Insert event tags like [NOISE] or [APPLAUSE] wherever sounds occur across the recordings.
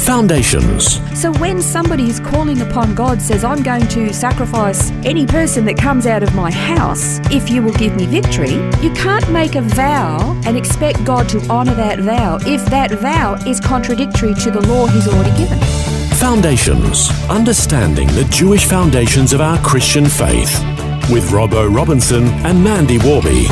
Foundations. So when somebody is calling upon God says, I'm going to sacrifice any person that comes out of my house if you will give me victory, you can't make a vow and expect God to honour that vow if that vow is contradictory to the law he's already given. Foundations. Understanding the Jewish foundations of our Christian faith. With Robbo Robinson and Mandy Warby.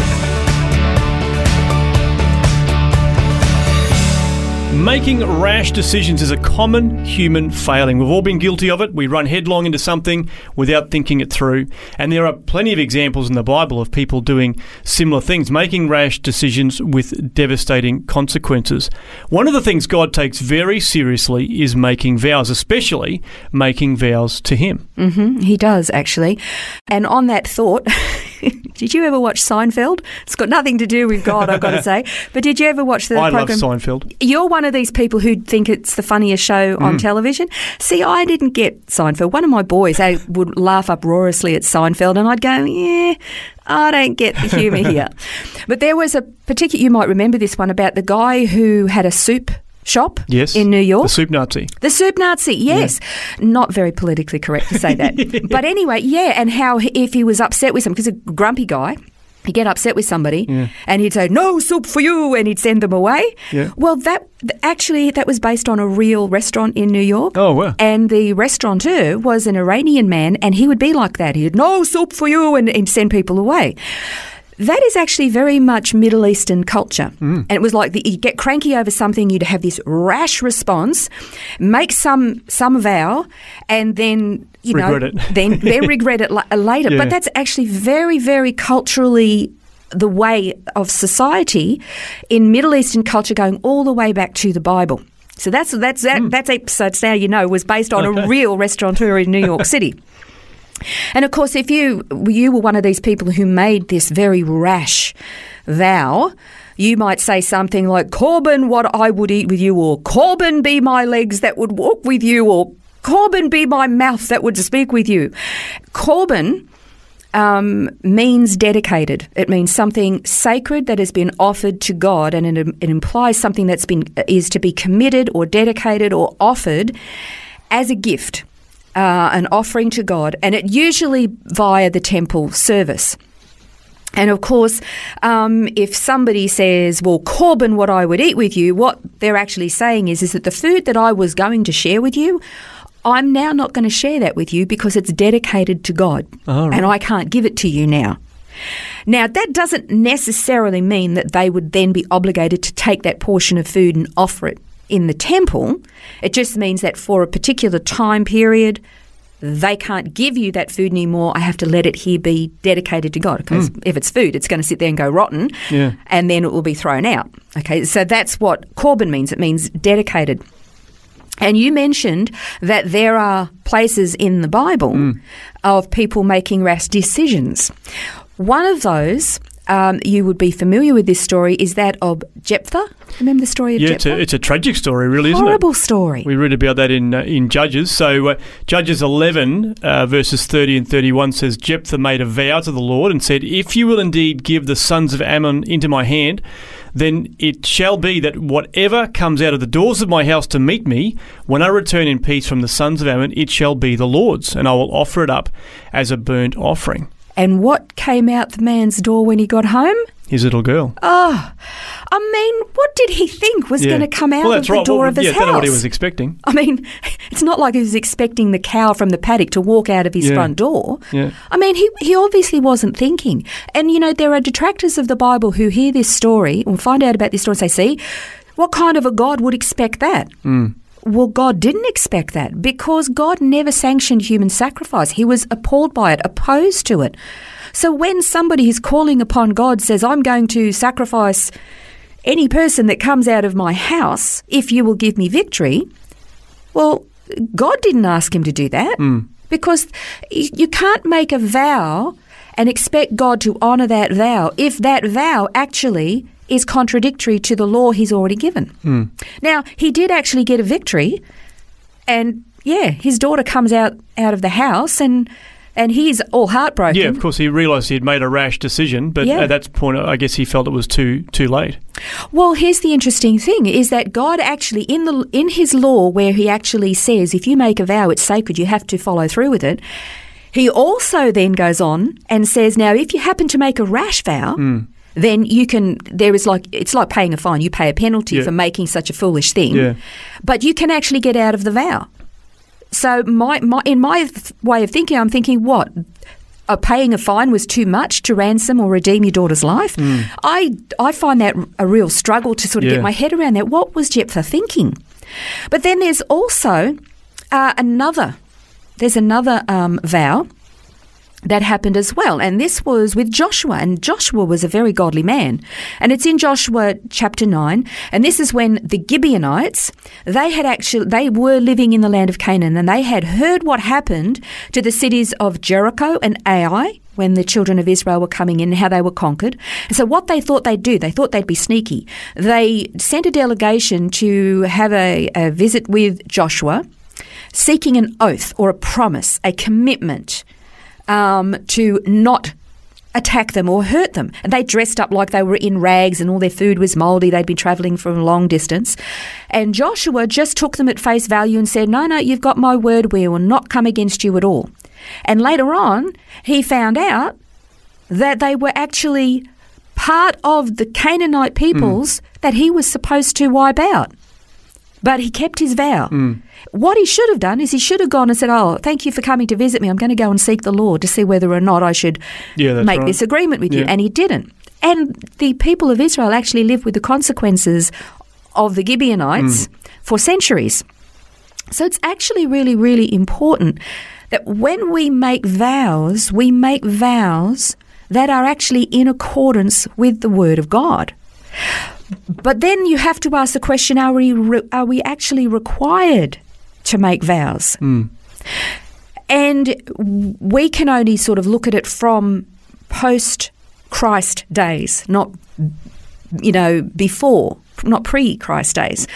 Making rash decisions is a common human failing. We've all been guilty of it. We run headlong into something without thinking it through. And there are plenty of examples in the Bible of people doing similar things, making rash decisions with devastating consequences. One of the things God takes very seriously is making vows, especially making vows to Him. Mm-hmm, he does, actually. And on that thought, [LAUGHS] [LAUGHS] did you ever watch Seinfeld? It's got nothing to do with God, I've got to [LAUGHS] say. But did you ever watch the I program? love Seinfeld. You're one of these people who think it's the funniest show on Mm. television. See, I didn't get Seinfeld. One of my boys they would laugh uproariously at Seinfeld, and I'd go, "Yeah, I don't get the humour here." [LAUGHS] But there was a particular. You might remember this one about the guy who had a soup shop Yes. in New York. The soup Nazi. The soup Nazi, yes. Not very politically correct to say that. [LAUGHS] But anyway, yeah, and how if he was upset with some, because a grumpy guy, he'd get upset with somebody and he'd say, no soup for you, and he'd send them away. Yeah. Well, that actually, that was based on a real restaurant in New York. Oh, wow. And the restaurateur was an Iranian man, and he would be like that. He'd, no soup for you, and, and send people away. That is actually very much Middle Eastern culture. Mm. And it was like the, you get cranky over something, you'd have this rash response, make some some vow, and then you Regret know it. [LAUGHS] then then regret it la- later. Yeah. But that's actually very very culturally the way of society in Middle Eastern culture, going all the way back to the Bible. So that's that's that Hmm. that's episode now you know was based on a real restaurateur in New York [LAUGHS] City. And of course, if you you were one of these people who made this very rash vow, you might say something like "Korban, what I would eat with you," or "Korban, be my legs that would walk with you," or "Korban, be my mouth that would speak with you." Korban um, means dedicated. It means something sacred that has been offered to God, and it, it implies something that's been is to be committed or dedicated or offered as a gift, uh, an offering to God, and it usually via the temple service. And of course, um, if somebody says, "Well, Korban, what I would eat with you," what they're actually saying is, is that the food that I was going to share with you, I'm now not going to share that with you because it's dedicated to God, right. and I can't give it to you now. Now, that doesn't necessarily mean that they would then be obligated to take that portion of food and offer it in the temple. It just means that for a particular time period, they can't give you that food anymore. I have to let it here be dedicated to God. Because mm. if it's food, it's going to sit there and go rotten, Yeah. and then it will be thrown out. Okay, so that's what Korban means. It means dedicated. And you mentioned that there are places in the Bible mm. of people making rash decisions. One of those, um, you would be familiar with this story, is that of Jephthah. Remember the story of Yeah, it's Jephthah? a, it's a tragic story, really, isn't it? Horrible story. We read about that in uh, in Judges. So uh, Judges 11 uh, verses 30 and 31 says Jephthah made a vow to the Lord and said, "If you will indeed give the sons of Ammon into my hand, then it shall be that whatever comes out of the doors of my house to meet me, when I return in peace from the sons of Ammon, it shall be the Lord's, and I will offer it up as a burnt offering." And what came out the man's door when he got home? His little girl. Oh, I mean, what did he think was Yeah. going to come out well, of the right. door Well, of his yeah, house? don't know what he was expecting. I mean, [LAUGHS] it's not like he was expecting the cow from the paddock to walk out of his Yeah. front door. Yeah. I mean, he, he obviously wasn't thinking. And, you know, there are detractors of the Bible who hear this story and find out about this story and say, see, what kind of a God would expect that? Mm. Well, God didn't expect that because God never sanctioned human sacrifice. He was appalled by it, opposed to it. So when somebody is calling upon God says, I'm going to sacrifice any person that comes out of my house if you will give me victory, Well, God didn't ask him to do that hmm. because you can't make a vow and expect God to honour that vow if that vow actually is contradictory to the law he's already given. Now, he did actually get a victory and yeah, his daughter comes out out of the house and and he's all heartbroken. Yeah, of course, he realised he had made a rash decision, but Yeah. at that point, I guess he felt it was too too late. Well, here's the interesting thing: is that God actually in the in His law, where He actually says, if you make a vow, it's sacred, you have to follow through with it. He also then goes on and says, now, if you happen to make a rash vow. Hmm. Then you can. There is like it's like paying a fine. You pay a penalty Yeah. for making such a foolish thing, Yeah. but you can actually get out of the vow. So my, my in my th- way of thinking, I'm thinking what uh, paying a fine was too much to ransom or redeem your daughter's life. I I find that a real struggle to sort of Yeah. get my head around that. What was Jephthah thinking? But then there's also uh, another. There's another um, vow that happened as well. And this was with Joshua. And Joshua was a very godly man. And it's in Joshua chapter 9. And this is when the Gibeonites, they had actually, they were living in the land of Canaan and they had heard what happened to the cities of Jericho and Ai when the children of Israel were coming in, how they were conquered. And so what they thought they'd do, they thought they'd be sneaky. They sent a delegation to have a, a visit with Joshua, seeking an oath or a promise, a commitment um, to not attack them or hurt them. And they dressed up like they were in rags and all their food was mouldy. They'd been travelling from a long distance. And Joshua just took them at face value and said, No, no, you've got my word. We will not come against you at all. And later on, he found out that they were actually part of the Canaanite peoples that he was supposed to wipe out. But he kept his vow. What he should have done is he should have gone and said, Oh, thank you for coming to visit me. I'm going to go and seek the Lord to see whether or not I should Yeah, make right. this agreement with you. And he didn't. And the people of Israel actually lived with the consequences of the Gibeonites mm. for centuries. So it's actually really, really important that when we make vows, we make vows that are actually in accordance with the Word of God. But then you have to ask the question: Are we re- are we actually required to make vows? Hmm. And we can only sort of look at it from post Christ days, not you know before, not pre Christ days.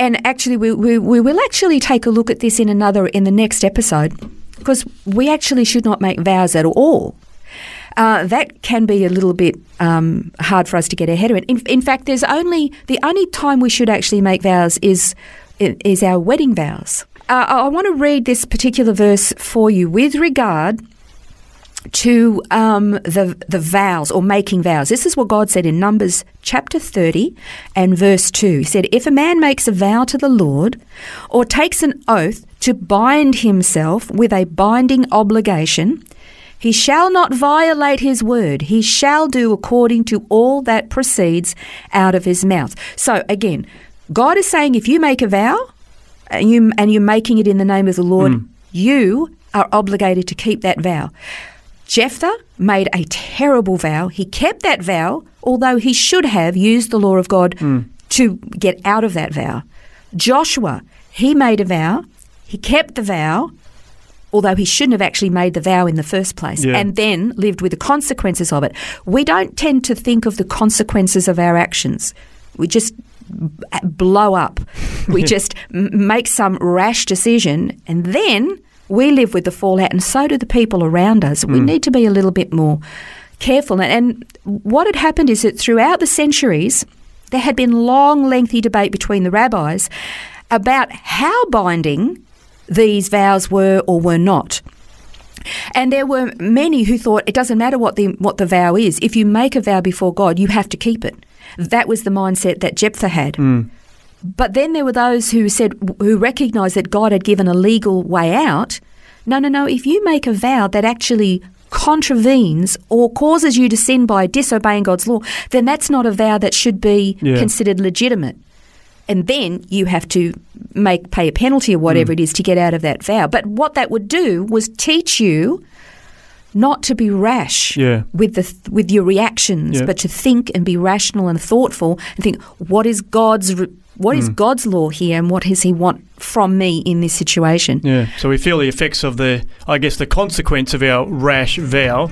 And actually, we, we, we will actually take a look at this in another in the next episode because we actually should not make vows at all. Uh, that can be a little bit um, hard for us to get our head around. In, in fact, there's only the only time we should actually make vows is is our wedding vows. Uh, I I want to read this particular verse for you with regard to um, the the vows or making vows. This is what God said in Numbers chapter thirty and verse two. He said, "If a man makes a vow to the Lord, or takes an oath to bind himself with a binding obligation." He shall not violate his word. He shall do according to all that proceeds out of his mouth. So again, God is saying if you make a vow and, you, and you're making it in the name of the Lord, mm. you are obligated to keep that vow. Jephthah made a terrible vow. He kept that vow, although he should have used the law of God mm. to get out of that vow. Joshua, he made a vow. He kept the vow, although he shouldn't have actually made the vow in the first place, Yeah. and then lived with the consequences of it. We don't tend to think of the consequences of our actions. We just blow up. We [LAUGHS] just make some rash decision, and then we live with the fallout, and so do the people around us. We hmm. need to be a little bit more careful. And what had happened is that throughout the centuries, there had been long, lengthy debate between the rabbis about how binding these vows were or were not. And there were many who thought it doesn't matter what the what the vow is. If you make a vow before God, you have to keep it. That was the mindset that Jephthah had. Hmm. But then there were those who said who recognised that God had given a legal way out. No, no, no. If you make a vow that actually contravenes or causes you to sin by disobeying God's law, then that's not a vow that should be Yeah. considered legitimate and then you have to make pay a penalty or whatever mm. it is to get out of that vow. But what that would do was teach you not to be rash Yeah. with the with your reactions, Yeah. but to think and be rational and thoughtful and think what is God's re- What is God's law here, and what does He want from me in this situation? Yeah. So we feel the effects of the, I guess, the consequence of our rash vow,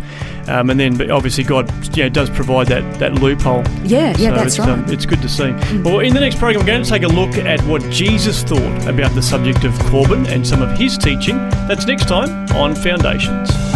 um, and then obviously God, you know, does provide that that loophole. Yeah, yeah, that's it's, right. um, it's good to see. Well, in the next program, we're going to take a look at what Jesus thought about the subject of Korban and some of his teaching. That's next time on Foundations.